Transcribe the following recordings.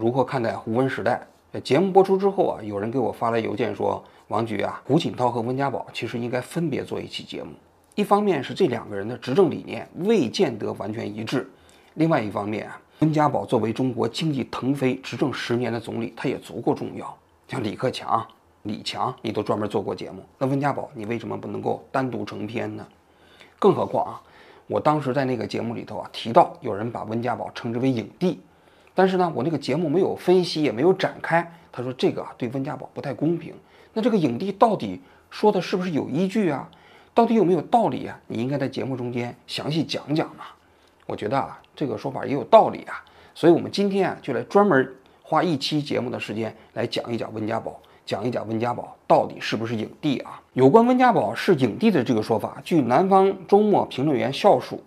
如何看待胡温时代？节目播出之后啊，有人给我发来邮件说，王局啊，胡锦涛和温家宝其实应该分别做一期节目。一方面是这两个人的执政理念未见得完全一致，另外一方面啊，温家宝作为中国经济腾飞执政十年的总理，他也足够重要。像李克强、李强，你都专门做过节目，那温家宝你为什么不能够单独成篇呢？更何况啊。我当时在那个节目里头啊提到，有人把温家宝称之为影帝，但是呢，我那个节目没有分析，也没有展开。他说这个啊对温家宝不太公平。那这个影帝到底说的是不是有依据啊？到底有没有道理啊？你应该在节目中间详细讲讲嘛。我觉得啊这个说法也有道理啊，所以我们今天啊就来专门花一期节目的时间来讲一讲温家宝。讲一讲温家宝到底是不是影帝啊？有关温家宝是影帝的这个说法，据南方周末评论员笑鼠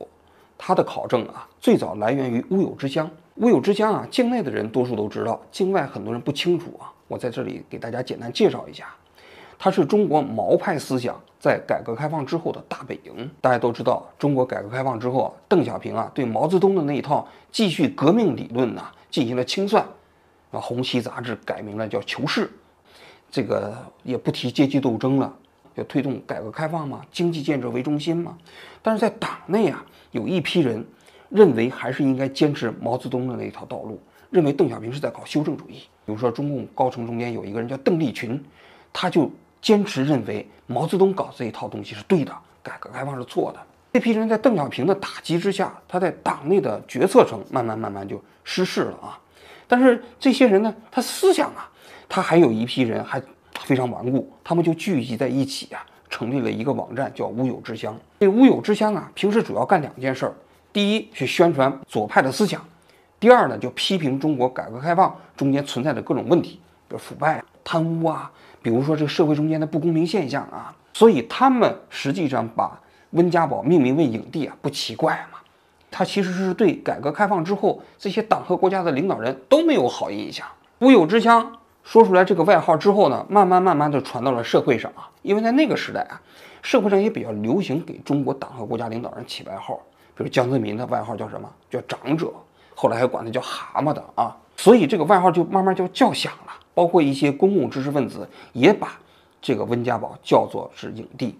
他的考证啊，最早来源于乌有之乡。乌有之乡啊，境内的人多数都知道，境外很多人不清楚啊。我在这里给大家简单介绍一下，它是中国毛派思想在改革开放之后的大本营。大家都知道，中国改革开放之后啊，邓小平啊对毛泽东的那一套继续革命理论呢进行了清算，啊，红旗杂志改名了叫《求是》。这个也不提阶级斗争了，要推动改革开放嘛，经济建设为中心嘛。但是在党内啊，有一批人认为还是应该坚持毛泽东的那一套道路，认为邓小平是在搞修正主义。比如说中共高层中间有一个人叫邓力群，他就坚持认为毛泽东搞这一套东西是对的，改革开放是错的。这批人在邓小平的打击之下，他在党内的决策层慢慢慢慢就失势了啊。但是这些人呢，他思想啊。他还有一批人还非常顽固，他们就聚集在一起啊，成立了一个网站，叫乌有之乡。这乌有之乡啊，平时主要干两件事儿：第一，去宣传左派的思想；第二呢，就批评中国改革开放中间存在的各种问题，比如腐败、贪污啊，比如说这个社会中间的不公平现象啊。所以他们实际上把温家宝命名为影帝啊，不奇怪嘛。他其实是对改革开放之后这些党和国家的领导人都没有好印象。乌有之乡。说出来这个外号之后呢，慢慢慢慢的传到了社会上啊，因为在那个时代啊，社会上也比较流行给中国党和国家领导人起外号，比如江泽民的外号叫什么？叫长者，后来还管他叫蛤蟆的啊，所以这个外号就慢慢就叫响了。包括一些公共知识分子也把这个温家宝叫做是影帝。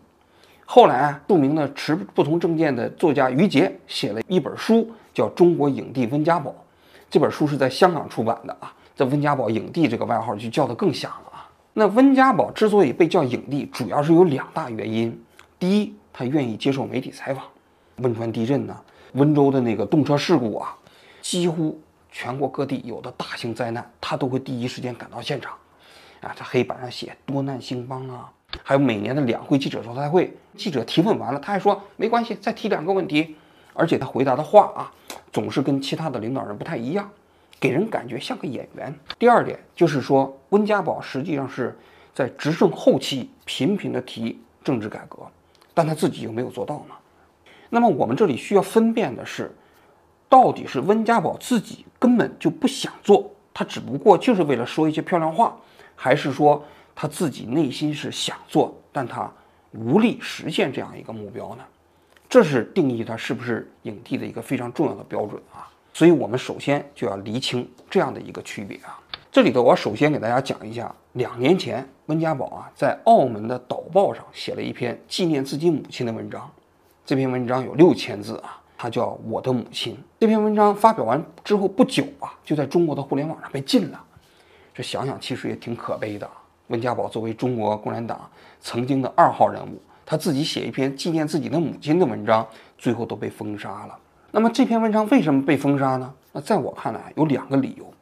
后来啊，著名的持不同政见的作家于杰写了一本书，叫《中国影帝温家宝》，这本书是在香港出版的啊。这温家宝影帝这个外号就叫得更响了啊！那温家宝之所以被叫影帝，主要是有两大原因。第一，他愿意接受媒体采访。汶川地震呢，温州的那个动车事故啊，几乎全国各地有的大型灾难，他都会第一时间赶到现场。啊，在黑板上写“多难兴邦”啊，还有每年的两会记者招待会，记者提问完了，他还说没关系，再提两个问题。而且他回答的话啊，总是跟其他的领导人不太一样。给人感觉像个演员。第二点就是说，温家宝实际上是在执政后期频频的提政治改革，但他自己又没有做到呢。那么我们这里需要分辨的是，到底是温家宝自己根本就不想做，他只不过就是为了说一些漂亮话，还是说他自己内心是想做，但他无力实现这样一个目标呢？这是定义他是不是影帝的一个非常重要的标准啊。所以，我们首先就要厘清这样的一个区别啊。这里头，我首先给大家讲一下，两年前温家宝啊在澳门的《导报》上写了一篇纪念自己母亲的文章。这篇文章有六千字啊，它叫《我的母亲》。这篇文章发表完之后不久啊，就在中国的互联网上被禁了。这想想其实也挺可悲的。温家宝作为中国共产党曾经的二号人物，他自己写一篇纪念自己的母亲的文章，最后都被封杀了。那么这篇文章为什么被封杀呢？那在我看来有两个理由。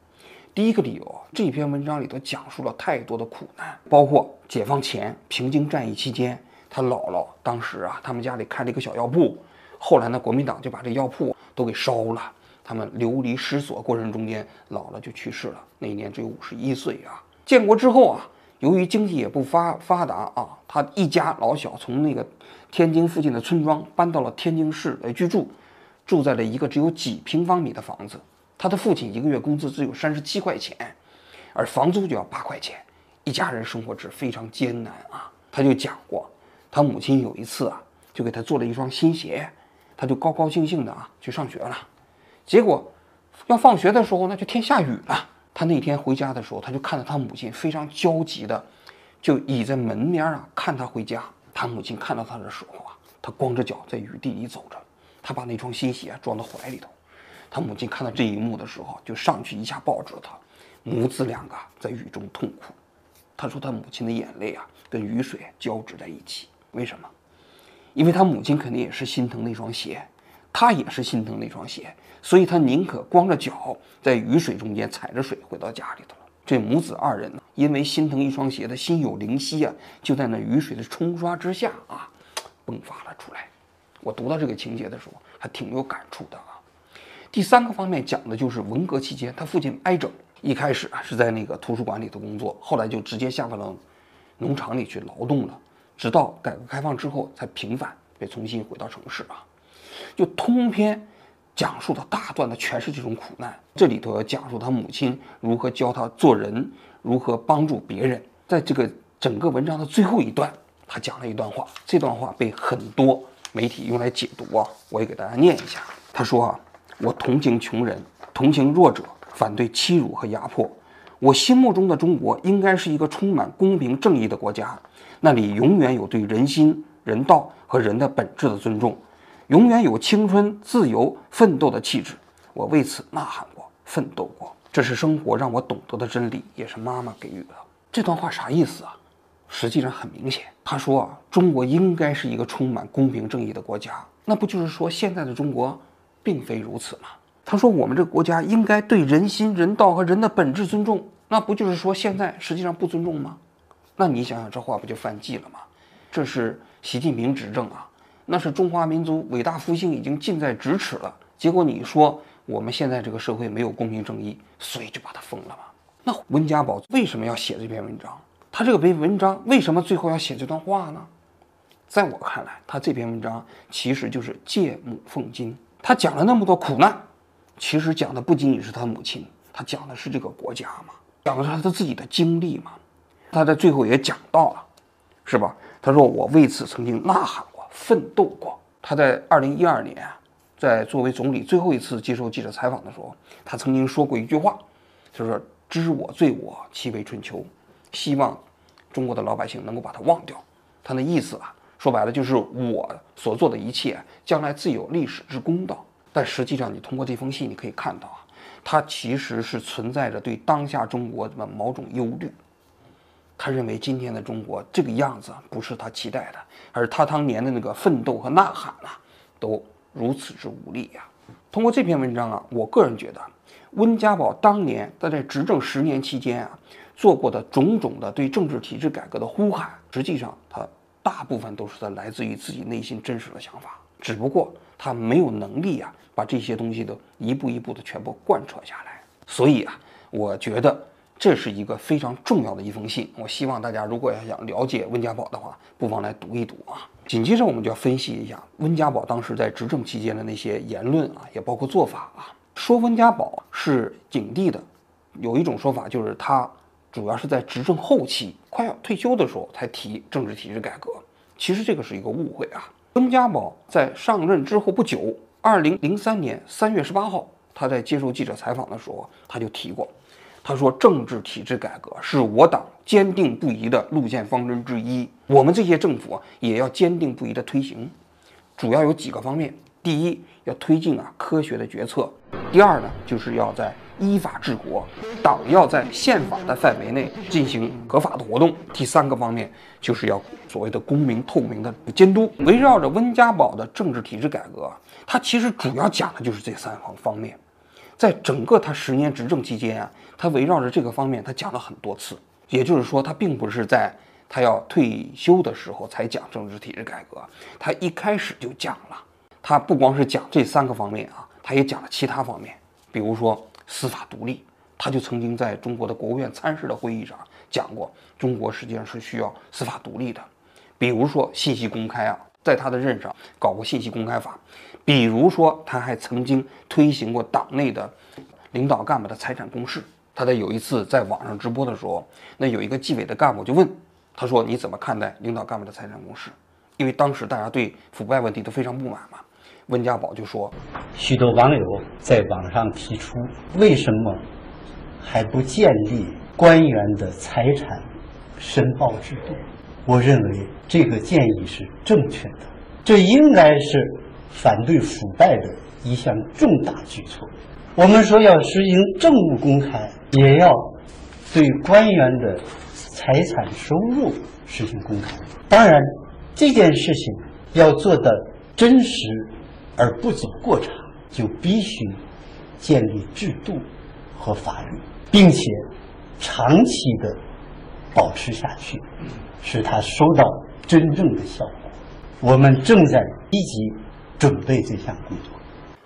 第一个理由，这篇文章里头讲述了太多的苦难，包括解放前平津战役期间，他姥姥当时啊，他们家里开了一个小药铺，后来呢，国民党就把这药铺都给烧了，他们流离失所过程中间，姥姥就去世了，那一年只有五十一岁啊。建国之后啊，由于经济也不发发达啊，他一家老小从那个天津附近的村庄搬到了天津市来居住。住在了一个只有几平方米的房子，他的父亲一个月工资只有三十七块钱，而房租就要八块钱，一家人生活是非常艰难啊。他就讲过，他母亲有一次啊，就给他做了一双新鞋，他就高高兴兴的啊去上学了，结果要放学的时候呢，就天下雨了，他那天回家的时候，他就看到他母亲非常焦急的，就倚在门边啊看他回家。他母亲看到他的时候啊，他光着脚在雨地里走着，他把那双新鞋装到怀里头。他母亲看到这一幕的时候，就上去一下抱住了他，母子两个在雨中痛哭。他说他母亲的眼泪啊跟雨水交织在一起，为什么？因为他母亲肯定也是心疼那双鞋，他也是心疼那双鞋，所以他宁可光着脚在雨水中间踩着水回到家里头了。这母子二人呢，因为心疼一双鞋的心有灵犀啊，就在那雨水的冲刷之下啊，迸发了出来。我读到这个情节的时候，还挺有感触的啊。第三个方面讲的就是文革期间他父亲挨整，一开始啊是在那个图书馆里头工作，后来就直接下放到农场里去劳动了。直到改革开放之后，才平反，被重新回到城市啊。就通篇讲述的大段的全是这种苦难。这里头要讲述他母亲如何教他做人，如何帮助别人。在这个整个文章的最后一段，他讲了一段话，这段话被很多媒体用来解读啊，我也给大家念一下。他说啊，我同情穷人，同情弱者，反对欺辱和压迫。我心目中的中国应该是一个充满公平正义的国家。那里永远有对人心、人道和人的本质的尊重，永远有青春、自由、奋斗的气质。我为此呐喊过，奋斗过。这是生活让我懂得的真理，也是妈妈给予的。这段话啥意思啊？实际上很明显，他说啊，中国应该是一个充满公平正义的国家。那不就是说现在的中国，并非如此吗？他说我们这个国家应该对人心、人道和人的本质尊重，那不就是说现在实际上不尊重吗？那你想想，这话不就犯忌了吗？这是习近平执政啊，那是中华民族伟大复兴已经近在咫尺了。结果你说我们现在这个社会没有公平正义，所以就把他封了吗？那温家宝为什么要写这篇文章？他这个篇文章为什么最后要写这段话呢？在我看来，他这篇文章其实就是借母奉金。他讲了那么多苦难，其实讲的不仅仅是他母亲，他讲的是这个国家嘛，讲的是他自己的经历嘛。他在最后也讲到了，是吧？他说我为此曾经呐喊过，奋斗过。他在二零一二年，在作为总理最后一次接受记者采访的时候，他曾经说过一句话，就说“知我罪我，其为春秋”，希望中国的老百姓能够把它忘掉。他那意思啊，说白了就是我所做的一切，将来自有历史之公道。但实际上，你通过这封信，你可以看到啊，他其实是存在着对当下中国的某种忧虑。他认为今天的中国这个样子不是他期待的，而他当年的那个奋斗和呐喊啊，都如此之无力呀。通过这篇文章啊，我个人觉得，温家宝当年他在执政十年期间啊，做过的种种的对政治体制改革的呼喊，实际上他大部分都是他来自于自己内心真实的想法，只不过他没有能力啊，把这些东西都一步一步的全部贯彻下来。所以啊，我觉得。这是一个非常重要的一封信，我希望大家如果要想了解温家宝的话，不妨来读一读啊。紧接着我们就要分析一下温家宝当时在执政期间的那些言论啊，也包括做法啊。说温家宝是景帝的，有一种说法就是他主要是在执政后期快要退休的时候才提政治体制改革，其实这个是一个误会啊。温家宝在上任之后不久，二零零三年三月十八号，他在接受记者采访的时候，他就提过。他说：“政治体制改革是我党坚定不移的路线方针之一，我们这些政府也要坚定不移的推行。主要有几个方面：第一，要推进啊科学的决策；第二呢，就是要在依法治国，党要在宪法的范围内进行合法的活动；第三个方面，就是要所谓的公民透明的监督。围绕着温家宝的政治体制改革，他其实主要讲的就是这三方方面。”在整个他十年执政期间啊，他围绕着这个方面，他讲了很多次。也就是说，他并不是在他要退休的时候才讲政治体制改革，他一开始就讲了。他不光是讲这三个方面啊，他也讲了其他方面，比如说司法独立，他就曾经在中国的国务院参事的会议上讲过，中国实际上是需要司法独立的。比如说信息公开啊，在他的任上搞过信息公开法。比如说，他还曾经推行过党内的领导干部的财产公示。他在有一次在网上直播的时候，那有一个纪委的干部就问他说：“你怎么看待领导干部的财产公示？”因为当时大家对腐败问题都非常不满嘛。温家宝就说：“许多网友在网上提出，为什么还不建立官员的财产申报制度。我认为这个建议是正确的，这应该是反对腐败的一项重大举措。我们说要实行政务公开，也要对官员的财产收入实行公开。当然，这件事情要做的真实而不走过场，就必须建立制度和法律，并且长期的保持下去。使它收到真正的效果。我们正在积极准备这项工作。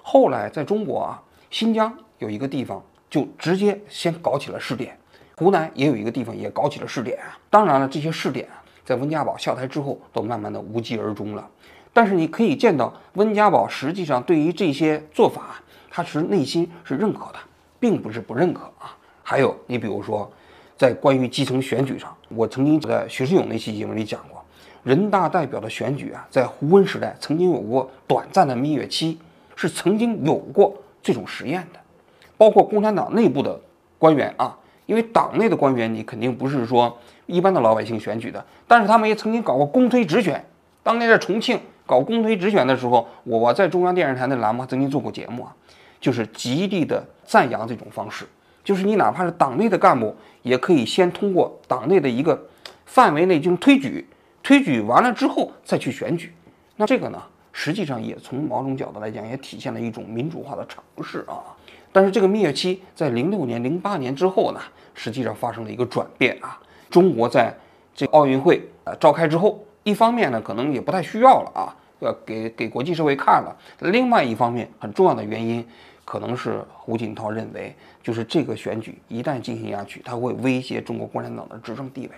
后来，在中国啊，新疆有一个地方就直接先搞起了试点，湖南也有一个地方也搞起了试点。当然了，这些试点啊，在温家宝下台之后都慢慢的无疾而终了。但是你可以见到，温家宝实际上对于这些做法，他其实内心是认可的，并不是不认可啊。还有，你比如说。在关于基层选举上，我曾经在徐世勇那期节目里讲过，人大代表的选举啊，在胡温时代曾经有过短暂的蜜月期，是曾经有过这种实验的。包括共产党内部的官员啊，因为党内的官员你肯定不是说一般的老百姓选举的，但是他们也曾经搞过公推直选。当年在重庆搞公推直选的时候，我在中央电视台的栏目曾经做过节目啊，就是极力的赞扬这种方式。就是你哪怕是党内的干部，也可以先通过党内的一个范围内进行推举，推举完了之后再去选举。那这个呢，实际上也从某种角度来讲，也体现了一种民主化的尝试啊。但是这个蜜月期在零六年、零八年之后呢，实际上发生了一个转变啊。中国在这奥运会呃召开之后，一方面呢，可能也不太需要了啊，要给给国际社会看了。另外一方面，很重要的原因。可能是胡锦涛认为，就是这个选举一旦进行下去，他会威胁中国共产党的执政地位，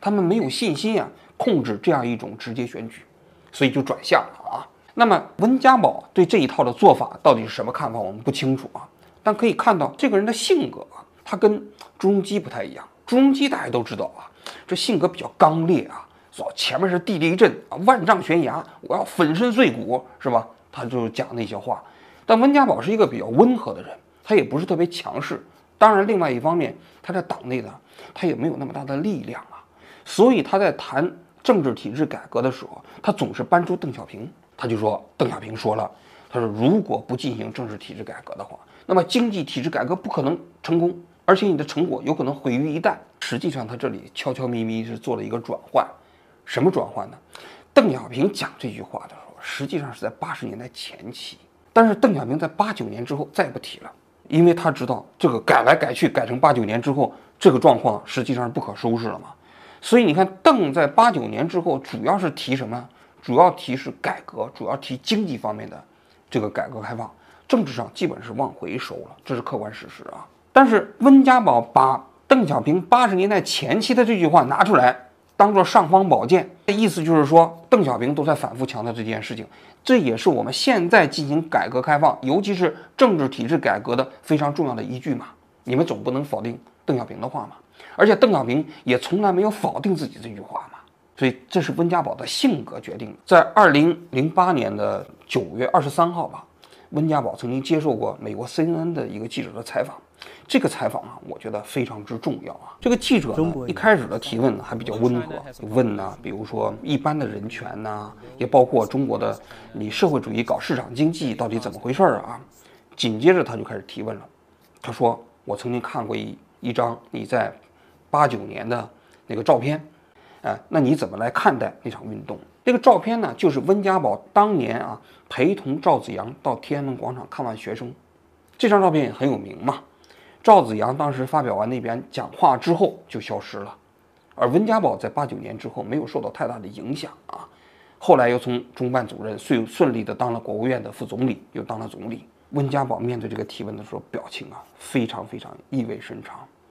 他们没有信心啊，控制这样一种直接选举，所以就转向了啊。那么温家宝对这一套的做法到底是什么看法，我们不清楚啊。但可以看到这个人的性格啊，他跟朱镕基不太一样。朱镕基大家都知道啊，这性格比较刚烈啊，说前面是地雷阵啊，万丈悬崖，我要粉身碎骨，是吧？他就讲那些话。但温家宝是一个比较温和的人，他也不是特别强势。当然，另外一方面，他在党内呢，他也没有那么大的力量啊。所以他在谈政治体制改革的时候，他总是搬出邓小平。他就说，邓小平说了，他说如果不进行政治体制改革的话，那么经济体制改革不可能成功，而且你的成果有可能毁于一旦。实际上，他这里悄悄咪咪是做了一个转换。什么转换呢？邓小平讲这句话的时候，实际上是在八十年代前期。但是邓小平在八九年之后再也不提了，因为他知道这个改来改去改成八九年之后，这个状况实际上是不可收拾了嘛。所以你看，邓在八九年之后主要是提什么？主要提是改革，主要提经济方面的这个改革开放，政治上基本是往回收了，这是客观事实啊。但是温家宝把邓小平八十年代前期的这句话拿出来。当做尚方宝剑，这意思就是说，邓小平都在反复强调这件事情，这也是我们现在进行改革开放，尤其是政治体制改革的非常重要的依据嘛。你们总不能否定邓小平的话嘛？而且邓小平也从来没有否定自己这句话嘛。所以这是温家宝的性格决定的。在二零零八年的九月二十三号吧，温家宝曾经接受过美国 CNN 的一个记者的采访。这个采访啊，我觉得非常之重要啊。这个记者呢，一开始的提问呢还比较温和，问呢，比如说一般的人权呐，也包括中国的你社会主义搞市场经济到底怎么回事儿啊？紧接着他就开始提问了，他说：“我曾经看过一一张你在八九年的那个照片，哎，那你怎么来看待那场运动？这个照片呢，就是温家宝当年啊陪同赵子阳到天安门广场看望学生，这张照片也很有名嘛。”赵子阳当时发表完那边讲话之后就消失了，而温家宝在八九年之后没有受到太大的影响啊，后来又从中办主任顺顺利的当了国务院的副总理，又当了总理。温家宝面对这个提问的时候，表情啊非常非常意味深长。